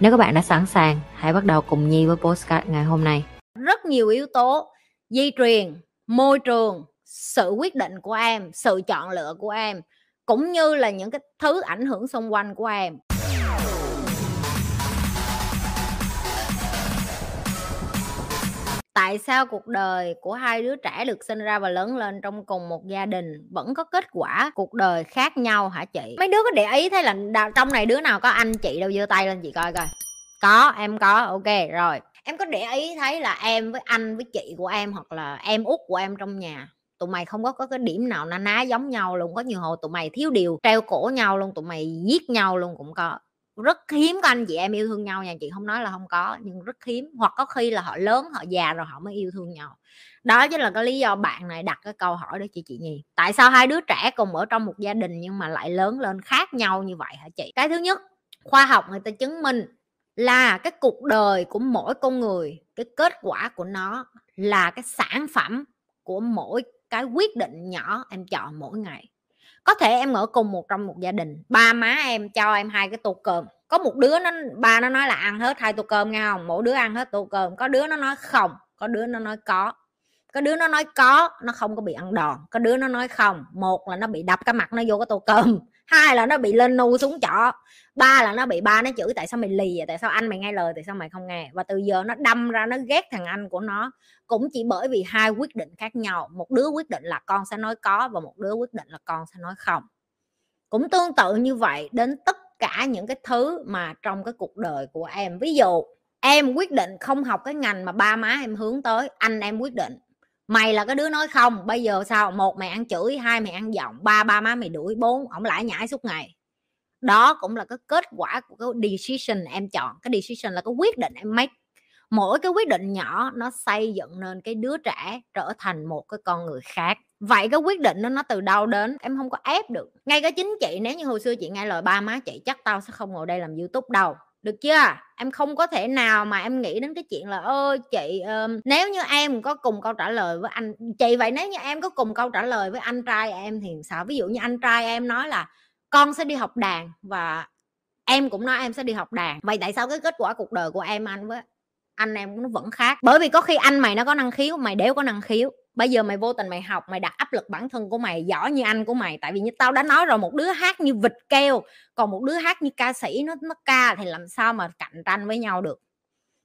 Nếu các bạn đã sẵn sàng, hãy bắt đầu cùng Nhi với postcard ngày hôm nay. Rất nhiều yếu tố di truyền, môi trường, sự quyết định của em, sự chọn lựa của em cũng như là những cái thứ ảnh hưởng xung quanh của em. Tại sao cuộc đời của hai đứa trẻ được sinh ra và lớn lên trong cùng một gia đình vẫn có kết quả cuộc đời khác nhau hả chị? Mấy đứa có để ý thấy là trong này đứa nào có anh chị đâu giơ tay lên chị coi coi. Có em có ok rồi. Em có để ý thấy là em với anh với chị của em hoặc là em út của em trong nhà tụi mày không có, có cái điểm nào na ná giống nhau luôn có nhiều hồi tụi mày thiếu điều treo cổ nhau luôn tụi mày giết nhau luôn cũng có rất hiếm có anh chị em yêu thương nhau nha chị không nói là không có, nhưng rất hiếm. Hoặc có khi là họ lớn, họ già rồi họ mới yêu thương nhau. Đó chính là cái lý do bạn này đặt cái câu hỏi đó chị chị nhi. Tại sao hai đứa trẻ cùng ở trong một gia đình nhưng mà lại lớn lên khác nhau như vậy hả chị? Cái thứ nhất, khoa học người ta chứng minh là cái cuộc đời của mỗi con người, cái kết quả của nó là cái sản phẩm của mỗi cái quyết định nhỏ em chọn mỗi ngày có thể em ở cùng một trong một gia đình, ba má em cho em hai cái tô cơm. Có một đứa nó, ba nó nói là ăn hết hai tô cơm nghe không? Mỗi đứa ăn hết tô cơm. Có đứa nó nói không, có đứa nó nói có. Có đứa nó nói có, nó không có bị ăn đòn. Có đứa nó nói không, một là nó bị đập cái mặt nó vô cái tô cơm hai là nó bị lên nu xuống chỏ ba là nó bị ba nó chửi tại sao mày lì vậy? Tại sao anh mày nghe lời? Tại sao mày không nghe? Và từ giờ nó đâm ra, nó ghét thằng anh của nó. Cũng chỉ bởi vì hai quyết định khác nhau. Một đứa quyết định là con sẽ nói có và một đứa quyết định là con sẽ nói không. Cũng tương tự như vậy, đến tất cả những cái thứ mà trong cái cuộc đời của em. Ví dụ, em quyết định không học cái ngành mà ba má em hướng tới, anh em quyết định mày là cái đứa nói không, bây giờ sao? Một mày ăn chửi, hai mày ăn giọng, ba ba má mày đuổi, bốn, ổng lại nhảy suốt ngày. Đó cũng là cái kết quả của cái decision em chọn. Cái decision là cái quyết định em make. Mỗi cái quyết định nhỏ, nó xây dựng nên cái đứa trẻ trở thành một cái con người khác. Vậy cái quyết định đó nó từ đâu đến? Em không có ép được. Ngay cái chính chị, nếu như hồi xưa chị nghe lời ba má chị, chắc tao sẽ không ngồi đây làm youtube đâu được chưa? Em không có thể nào mà em nghĩ đến cái chuyện là ơi chị um, nếu như em có cùng câu trả lời với anh chị vậy nếu như em có cùng câu trả lời với anh trai em thì sao? Ví dụ như anh trai em nói là con sẽ đi học đàn và em cũng nói em sẽ đi học đàn. Vậy tại sao cái kết quả cuộc đời của em anh với anh em nó vẫn khác? Bởi vì có khi anh mày nó có năng khiếu mày đéo có năng khiếu bây giờ mày vô tình mày học, mày đặt áp lực bản thân của mày, giỏi như anh của mày. Tại vì như tao đã nói rồi, một đứa hát như vịt keo, còn một đứa hát như ca sĩ nó nó ca thì làm sao mà cạnh tranh với nhau được?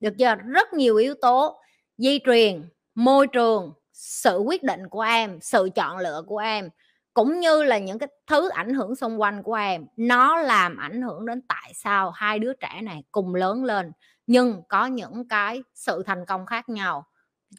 Được chưa? Rất nhiều yếu tố di truyền, môi trường, sự quyết định của em, sự chọn lựa của em, cũng như là những cái thứ ảnh hưởng xung quanh của em. Nó làm ảnh hưởng đến tại sao hai đứa trẻ này cùng lớn lên, nhưng có những cái sự thành công khác nhau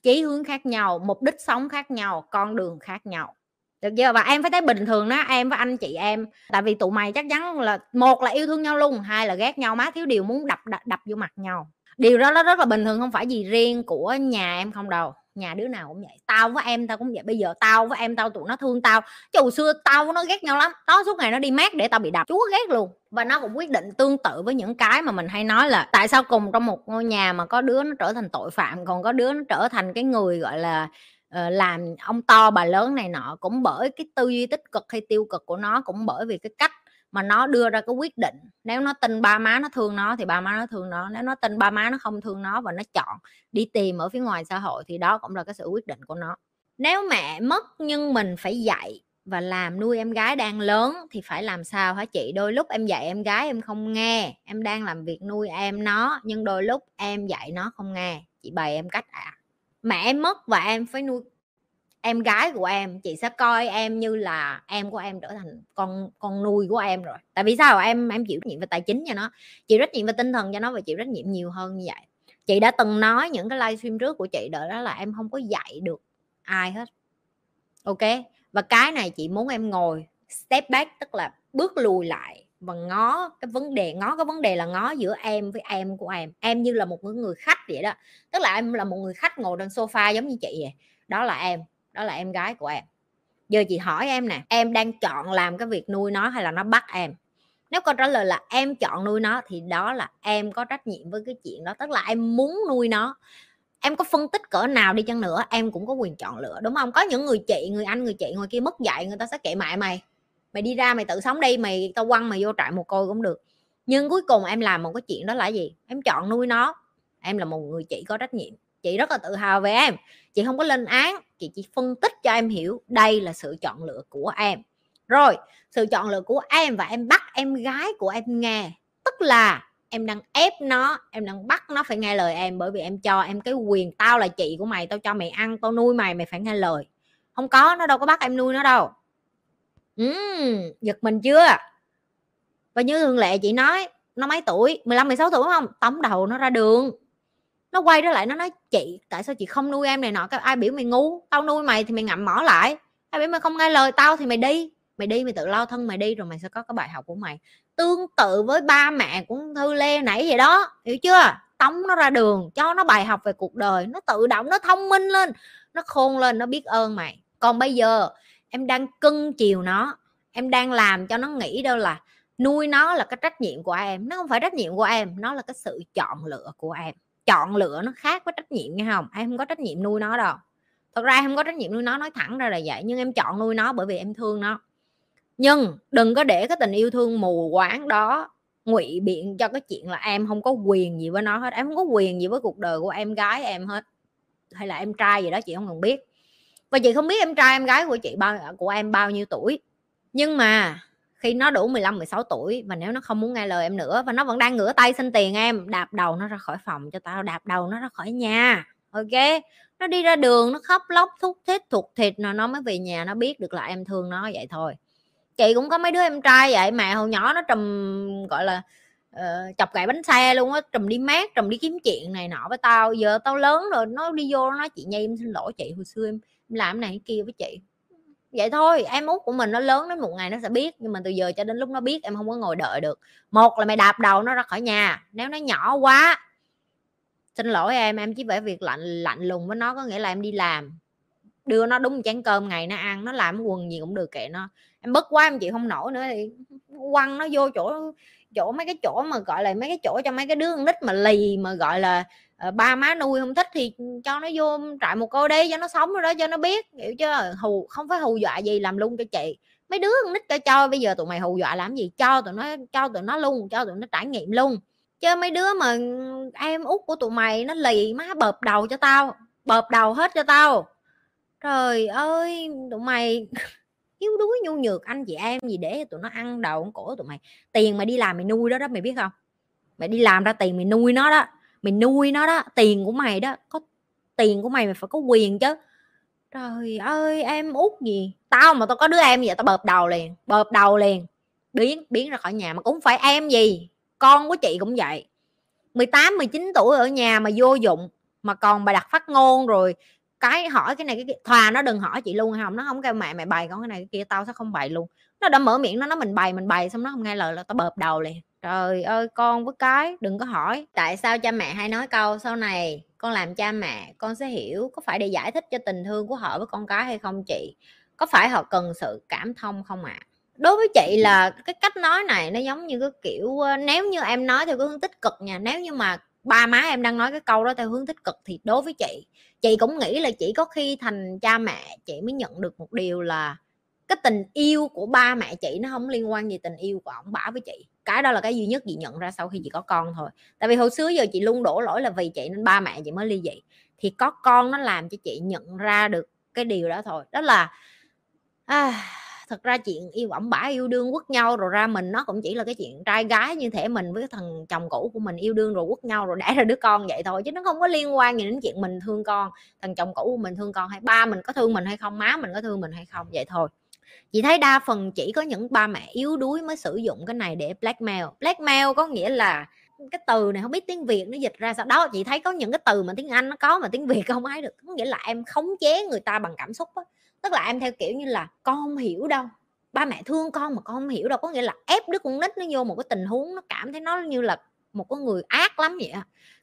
chí hướng khác nhau mục đích sống khác nhau con đường khác nhau. Được chưa? Và em phải thấy bình thường đó em với anh chị em. Tại vì tụi mày chắc chắn là một là yêu thương nhau luôn hai là ghét nhau má thiếu điều muốn đập đập, đập vô mặt nhau. Điều đó nó rất là bình thường không phải gì riêng của nhà em không đâu nhà đứa nào cũng vậy, tao với em tao cũng vậy, bây giờ tao với em tao, tụi nó thương tao. Chứ hồi xưa tao với nó ghét nhau lắm nó suốt ngày nó đi mát để tao bị đập. Chúa ghét luôn. Và nó cũng quyết định tương tự với những cái mà mình hay nói là tại sao cùng trong một ngôi nhà mà có đứa nó trở thành tội phạm, còn có đứa nó trở thành cái người, gọi là ờ, làm ông to bà lớn này nọ, cũng bởi cái tư duy tích cực hay tiêu cực của nó, cũng bởi vì cái cách mà nó đưa ra cái quyết định. Nếu nó tin ba má nó thương nó thì ba má nó thương nó, nếu nó tin ba má nó không thương nó và nó chọn đi tìm ở phía ngoài xã hội thì đó cũng là cái sự quyết định của nó. Nếu mẹ mất nhưng mình phải dạy và làm nuôi em gái đang lớn thì phải làm sao hả chị? Đôi lúc em dạy em gái em không nghe, em đang làm việc nuôi em nó, nhưng đôi lúc em dạy nó không nghe. Chị bày em cách à mẹ em mất và em phải nuôi em gái của em, chị sẽ coi em như là em của em trở thành con con nuôi của em rồi. Tại vì sao? Em em chịu trách nhiệm về tài chính cho nó, chịu trách nhiệm về tinh thần cho nó và chịu trách nhiệm nhiều hơn như vậy. Chị đã từng nói những cái livestream trước của chị đợi đó là em không có dạy được ai hết. Ok? Và cái này chị muốn em ngồi step back, tức là bước lùi lại và ngó cái vấn đề, ngó cái vấn đề là ngó giữa em với em của em. Em như là một người khách vậy đó. Tức là em là một người khách ngồi trên sofa giống như chị vậy. Đó là em đó là em gái của em. Giờ chị hỏi em nè, em đang chọn làm cái việc nuôi nó hay là nó bắt em? Nếu câu trả lời là em chọn nuôi nó thì đó là em có trách nhiệm với cái chuyện đó, tức là em muốn nuôi nó. Em có phân tích cỡ nào đi chăng nữa, em cũng có quyền chọn lựa, đúng không? Có những người chị, người anh, người chị ngồi kia mất dạy, người ta sẽ kệ mẹ mày. Mày đi ra mày tự sống đi, mày tao quăng mày vô trại một côi cũng được. Nhưng cuối cùng em làm một cái chuyện đó là gì? Em chọn nuôi nó. Em là một người chị có trách nhiệm. Chị rất là tự hào về em. Chị không có lên án chị chỉ phân tích cho em hiểu đây là sự chọn lựa của em. Rồi sự chọn lựa của em và em bắt em gái của em nghe tức là em đang ép nó em đang bắt nó phải nghe lời em bởi vì em cho em cái quyền tao là chị của mày tao cho mày ăn tao nuôi mày mày phải nghe lời. Không có nó đâu có bắt em nuôi nó đâu. Uhm, giật mình chưa? Và như thường lệ chị nói nó mấy tuổi? 15 16 tuổi không? Tống đầu nó ra đường nó quay trở lại, nó nói, chị, tại sao chị không nuôi em này nọ? Cái ai biểu mày ngu? Tao nuôi mày thì mày ngậm mỏ lại. Ai biểu mày không nghe lời tao thì mày đi. Mày đi, mày tự lo thân mày đi, rồi mày sẽ có cái bài học của mày. Tương tự với ba mẹ của thư lê nãy vậy đó, hiểu chưa? Tống nó ra đường, cho nó bài học về cuộc đời. Nó tự động, nó thông minh lên. Nó khôn lên, nó biết ơn mày. Còn bây giờ, em đang cưng chiều nó. Em đang làm cho nó nghĩ đâu là nuôi nó là cái trách nhiệm của em. Nó không phải trách nhiệm của em, nó là cái sự chọn lựa của em chọn lựa nó khác với trách nhiệm nghe không em không có trách nhiệm nuôi nó đâu. Thật ra em không có trách nhiệm nuôi nó, nói thẳng ra là vậy, nhưng em chọn nuôi nó bởi vì em thương nó. Nhưng đừng có để cái tình yêu thương mù quáng đó ngụy biện cho cái chuyện là em không có quyền gì với nó hết, em không có quyền gì với cuộc đời của em gái em hết. Hay là em trai gì đó chị không cần biết. Và chị không biết em trai em gái của chị bao, của em bao nhiêu tuổi. Nhưng mà khi nó đủ 15 16 tuổi và nếu nó không muốn nghe lời em nữa và nó vẫn đang ngửa tay xin tiền em đạp đầu nó ra khỏi phòng cho tao đạp đầu nó ra khỏi nhà ok? Nó đi ra đường nó khóc lóc thúc thích thuộc thịt nó nó mới về nhà nó biết được là em thương nó vậy thôi. Chị cũng có mấy đứa em trai vậy mẹ hồi nhỏ nó trùm gọi là uh, chọc gậy bánh xe luôn á trùm đi mát trùm đi kiếm chuyện này nọ với tao. Giờ tao lớn rồi nó đi vô nó nói chị nhi em xin lỗi chị hồi xưa em, em làm này kia với chị vậy thôi, em út của mình nó lớn đến một ngày nó sẽ biết, nhưng mà từ giờ cho đến lúc nó biết em không có ngồi đợi được. Một là mày đạp đầu nó ra khỏi nhà, nếu nó nhỏ quá. Xin lỗi em em chỉ phải việc lạnh lạnh lùng với nó, có nghĩa là em đi làm. Đưa nó đúng chén cơm ngày nó ăn, nó làm quần gì cũng được kệ nó. Em bất quá, em chịu không nổi nữa, thì quăng nó vô chỗ chỗ mấy cái chỗ mà, gọi là mấy cái chỗ cho mấy cái đứa nít mà lì mà, gọi là Ờ, ba má nuôi không thích thì cho nó vô trại một cô đi cho nó sống rồi đó, cho nó biết hiểu chưa hù, không phải hù dọa gì làm luôn cho chị. Mấy đứa nít cho cho, bây giờ tụi mày hù dọa làm gì? Cho tụi nó, cho tụi nó luôn, cho tụi nó trải nghiệm luôn. Chứ mấy đứa mà em út của tụi mày nó lì má bợp đầu cho tao, bợp đầu hết cho tao. Trời ơi, tụi mày yếu đuối, nhu nhược, anh chị em gì để tụi nó ăn đầu cổ tụi mày. Tiền mày đi làm mày nuôi đó đó, mày biết không? Mày đi làm ra tiền mày nuôi nó đó mày nuôi nó đó, tiền của mày đó, có tiền của mày mày phải có quyền chứ. Trời ơi, em út gì? Tao mà tao có đứa em vậy tao bợp đầu liền, bợp đầu liền. Biến biến ra khỏi nhà mà cũng phải em gì? Con của chị cũng vậy. 18 19 tuổi ở nhà mà vô dụng, mà còn bà đặt phát ngôn rồi cái hỏi cái này cái kia. Thòa nó đừng hỏi chị luôn không, nó không kêu mẹ mẹ bày con cái này cái kia, tao sẽ không bày luôn. Nó đã mở miệng nó nó mình bày mình bày xong nó không nghe lời là tao bợp đầu liền trời ơi, con với cái, đừng có hỏi tại sao cha mẹ hay nói câu, sau này con làm cha mẹ, con sẽ hiểu có phải để giải thích cho tình thương của họ với con cái hay không chị có phải họ cần sự cảm thông không ạ à? đối với chị là cái cách nói này nó giống như cái kiểu ờ, nếu như em nói theo cái hướng tích cực nha, nếu như mà ba má em đang nói cái câu đó theo hướng tích cực thì đối với chị chị cũng nghĩ là chỉ có khi thành cha mẹ chị mới nhận được một điều là cái tình yêu của ba mẹ chị nó không liên quan gì tình yêu của ông bả với chị. Cái đó là cái duy nhất chị nhận ra sau khi chị có con thôi. Tại vì hồi xưa giờ chị luôn đổ lỗi là vì chị nên ba mẹ chị mới ly dị. Thì có con nó làm cho chị nhận ra được cái điều đó thôi. Đó là à, thật ra chuyện yêu ổng bả yêu đương quất nhau rồi ra mình nó cũng chỉ là cái chuyện trai gái như thể mình với thằng chồng cũ của mình yêu đương rồi quất nhau rồi đẻ ra đứa con vậy thôi chứ nó không có liên quan gì đến chuyện mình thương con thằng chồng cũ của mình thương con hay ba mình có thương mình hay không má mình có thương mình hay không vậy thôi chị thấy đa phần chỉ có những ba mẹ yếu đuối mới sử dụng cái này để blackmail. Blackmail có nghĩa là cái từ này không biết tiếng việt nó dịch ra sao. Đó, chị thấy có những cái từ mà tiếng anh nó có mà tiếng việt không ai được. Có nghĩa là em khống chế người ta bằng cảm xúc á. Tức là em theo kiểu như là con không hiểu đâu. Ba mẹ thương con mà con không hiểu đâu. Có nghĩa là ép đứa con nít nó vô một cái tình huống nó cảm thấy nó như là một con người ác lắm vậy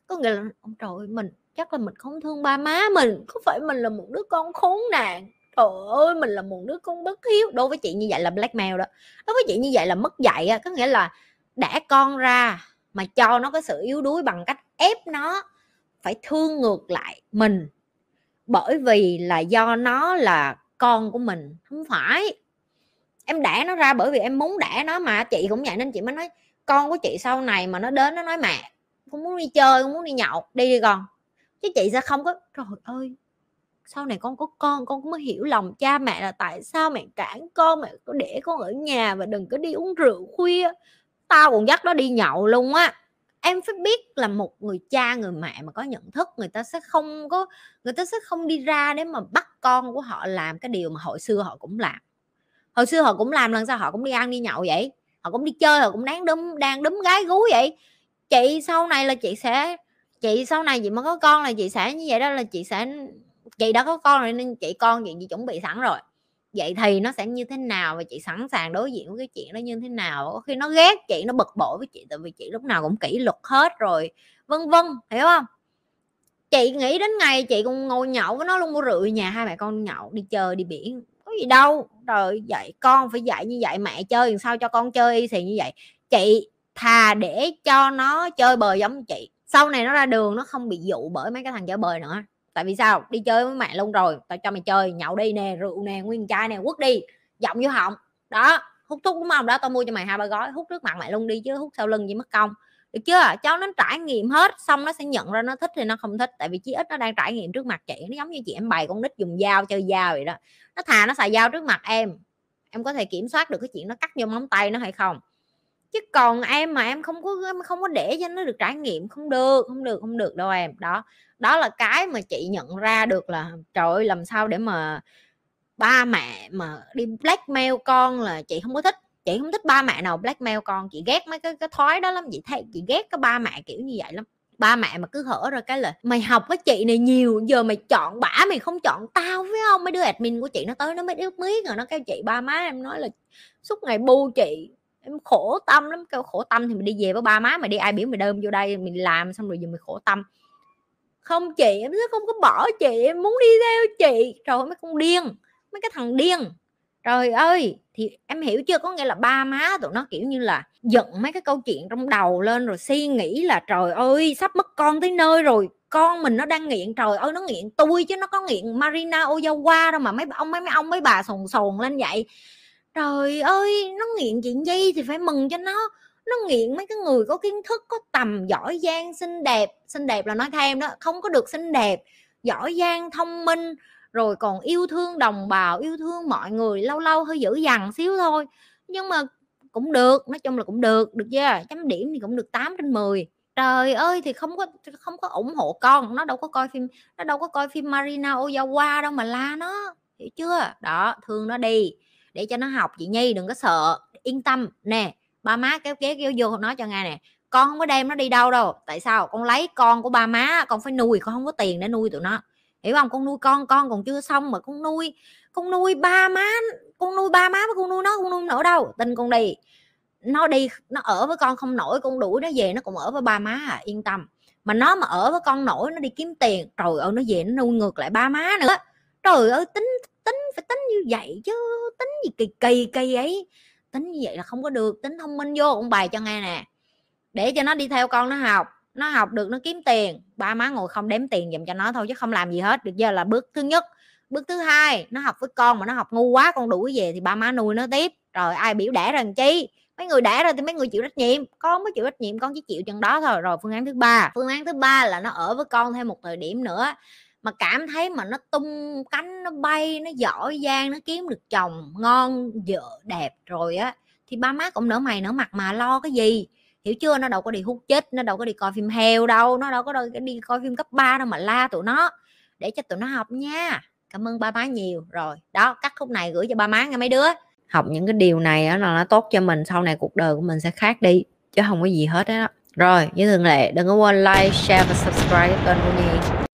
có nghĩa là ông trời ơi, mình, chắc là mình không thương ba má mình. Có phải mình là một đứa con khốn nạn trời ơi, mình là một đứa con bất hiếu. Đối với chị như vậy là blackmail đó. Đối với chị như vậy là mất dạy á, có nghĩa là đẻ con ra mà cho nó có sự yếu đuối bằng cách ép nó phải thương ngược lại mình, bởi vì là do nó là con của mình, không phải. Em đẻ nó ra bởi vì em muốn đẻ nó mà, chị cũng vậy nên chị mới nói, con của chị sau này mà nó đến nó nói mẹ con muốn đi chơi con muốn đi nhậu, đi đi con. Chứ chị sẽ không có, trời ơi sau này con có con con mới hiểu lòng cha mẹ là tại sao mẹ cản con, mẹ có để con ở nhà và đừng có đi uống rượu khuya. Tao còn dắt nó đi nhậu luôn á. Em phải biết là một người cha, người mẹ mà có nhận thức, người ta sẽ không có, người ta sẽ không đi ra để mà bắt con của họ làm cái điều mà hồi xưa họ cũng làm. Hồi xưa họ cũng làm, lần sau họ cũng đi ăn đi nhậu vậy. Họ cũng đi chơi, họ cũng đáng đấm đang đấm gái gú vậy. Chị sau này là chị sẽ, chị sau này chị mới có con là chị sẽ như vậy đó, là chị sẽ chị đã có con rồi nên chị con chị, chị chuẩn bị sẵn rồi. Vậy thì nó sẽ như thế nào và chị sẵn sàng đối diện với cái chuyện đó như thế nào? Khi nó ghét chị nó bực bội với chị tại vì chị lúc nào cũng kỷ luật hết rồi vân vân hiểu không? Chị nghĩ đến ngày chị cũng ngồi nhậu với nó luôn mua rượu nhà hai mẹ con nhậu đi chơi đi biển có gì đâu. Rồi dạy con phải dạy như vậy mẹ chơi làm sao cho con chơi y xì như vậy? Chị thà để cho nó chơi bời giống chị. Sau này nó ra đường nó không bị dụ bởi mấy cái thằng chơi bời nữa tại vì sao? Đi chơi với mẹ luôn rồi, tao cho mày chơi, nhậu đi nè, rượu nè, nguyên chai nè, quất đi, giọng vô họng. Đó, hút thuốc đúng không? Đó, tao mua cho mày hai ba gói, hút trước mặt mẹ luôn đi chứ hút sau lưng gì mất công. Được chưa? Cháu nó trải nghiệm hết, xong nó sẽ nhận ra nó thích thì nó không thích. Tại vì chí ít nó đang trải nghiệm trước mặt chị, nó giống như chị em bày con nít dùng dao, chơi dao vậy đó. Nó thà nó xài dao trước mặt em em có thể kiểm soát được cái chuyện nó cắt vô móng tay nó hay không chứ còn em mà em không có, em không có để cho nó được trải nghiệm, không được không được không được đâu em. Đó đó là cái mà chị nhận ra được là, trời ơi, làm sao để mà ba mẹ mà đi blackmail con là chị không có thích. Chị không thích ba mẹ nào blackmail con. Chị ghét mấy cái cái thói đó lắm. Chị thấy, chị ghét cái ba mẹ kiểu như vậy lắm. Ba mẹ mà cứ hở ra cái là mày học cái chị này nhiều, giờ mày chọn bả, mày không chọn tao. Phải không? Mấy đứa admin của chị nó tới nó mới yếu miết rồi nó kêu chị ba má em nói là suốt ngày bu chị em khổ tâm lắm, kêu khổ tâm thì mình đi về với ba má mà đi, ai biểu mày đơm vô đây mình làm xong rồi giờ mình khổ tâm. Không chị, em sẽ không có bỏ chị, em muốn đi theo chị. Trời mấy con điên, mấy cái thằng điên. Trời ơi, thì em hiểu chưa? Có nghĩa là ba má tụi nó kiểu như là giận mấy cái câu chuyện trong đầu lên rồi suy nghĩ là, trời ơi, sắp mất con tới nơi rồi, con mình nó đang nghiện. Trời ơi, nó nghiện tôi chứ nó có nghiện Marina Ozawa đâu mà mấy ông, mấy mấy ông, mấy bà sồn sồn lên vậy trời ơi, nó nghiện chuyện gì thì phải mừng cho nó. Nó nghiện mấy cái người có kiến thức, có tầm, giỏi giang, xinh đẹp. Xinh đẹp là nói thêm đó, không có được xinh đẹp, giỏi giang, thông minh, rồi còn yêu thương đồng bào, yêu thương mọi người, lâu lâu hơi dữ dằn xíu thôi. Nhưng mà cũng được, nói chung là cũng được được chưa? Chấm điểm thì cũng được 8 trên 10 trời ơi, thì không có không có ủng hộ con, nó đâu có coi phim, nó đâu có coi phim Marina Ozawa đâu mà la nó, hiểu chưa? Đó, thương nó đi để cho nó học. Chị Nhi đừng có sợ, yên tâm. Nè, ba má kéo kéo kéo vô nói cho nghe nè, con không có đem nó đi đâu đâu. Tại sao? Con lấy con của ba má, con phải nuôi, con không có tiền để nuôi tụi nó. Hiểu không? Con nuôi con con còn chưa xong mà con nuôi con nuôi ba má, con nuôi ba má với con nuôi nó, con nuôi nổi đâu. Tin con đi. Nó đi, nó ở với con không nổi, con đuổi nó về, nó cũng ở với ba má à yên tâm. Mà nó mà ở với con nổi, nó đi kiếm tiền, trời ơi, nó về nó nuôi ngược lại ba má nữa. Trời ơi, tính tính, phải tính như vậy chứ, tính gì kỳ kỳ kỳ ấy tính như vậy là không có được, tính thông minh vô ông bài cho nghe nè. Để cho nó đi theo con nó học nó học được, nó kiếm tiền. Ba má ngồi không đếm tiền dùm cho nó thôi chứ không làm gì hết, được giờ là bước thứ nhất. Bước thứ hai, nó học với con mà nó học ngu quá, con đuổi về thì ba má nuôi nó tiếp. Rồi ai biểu đẻ rằng chi? Mấy người đẻ rồi thì mấy người chịu trách nhiệm. Con mới chịu trách nhiệm, con chỉ chịu chừng đó thôi. Rồi phương án thứ ba, phương án thứ ba là nó ở với con thêm một thời điểm nữa mà cảm thấy mà nó tung cánh, nó bay, nó giỏi giang, nó kiếm được chồng ngon, vợ đẹp rồi á, thì ba má cũng nở mày nở mặt mà lo cái gì? Hiểu chưa? Nó đâu có đi hút chết nó đâu có đi coi phim heo đâu, nó đâu có đi coi phim cấp 3 đâu mà la tụi nó. Để cho tụi nó học nha. Cảm ơn ba má nhiều. Rồi, đó, cắt khúc này gửi cho ba má nghe mấy đứa. Học những cái điều này á, là nó tốt cho mình, sau này cuộc đời của mình sẽ khác đi, chứ không có gì hết đó rồi như thường lệ, đừng có quên like, share và subscribe kênh của nhi.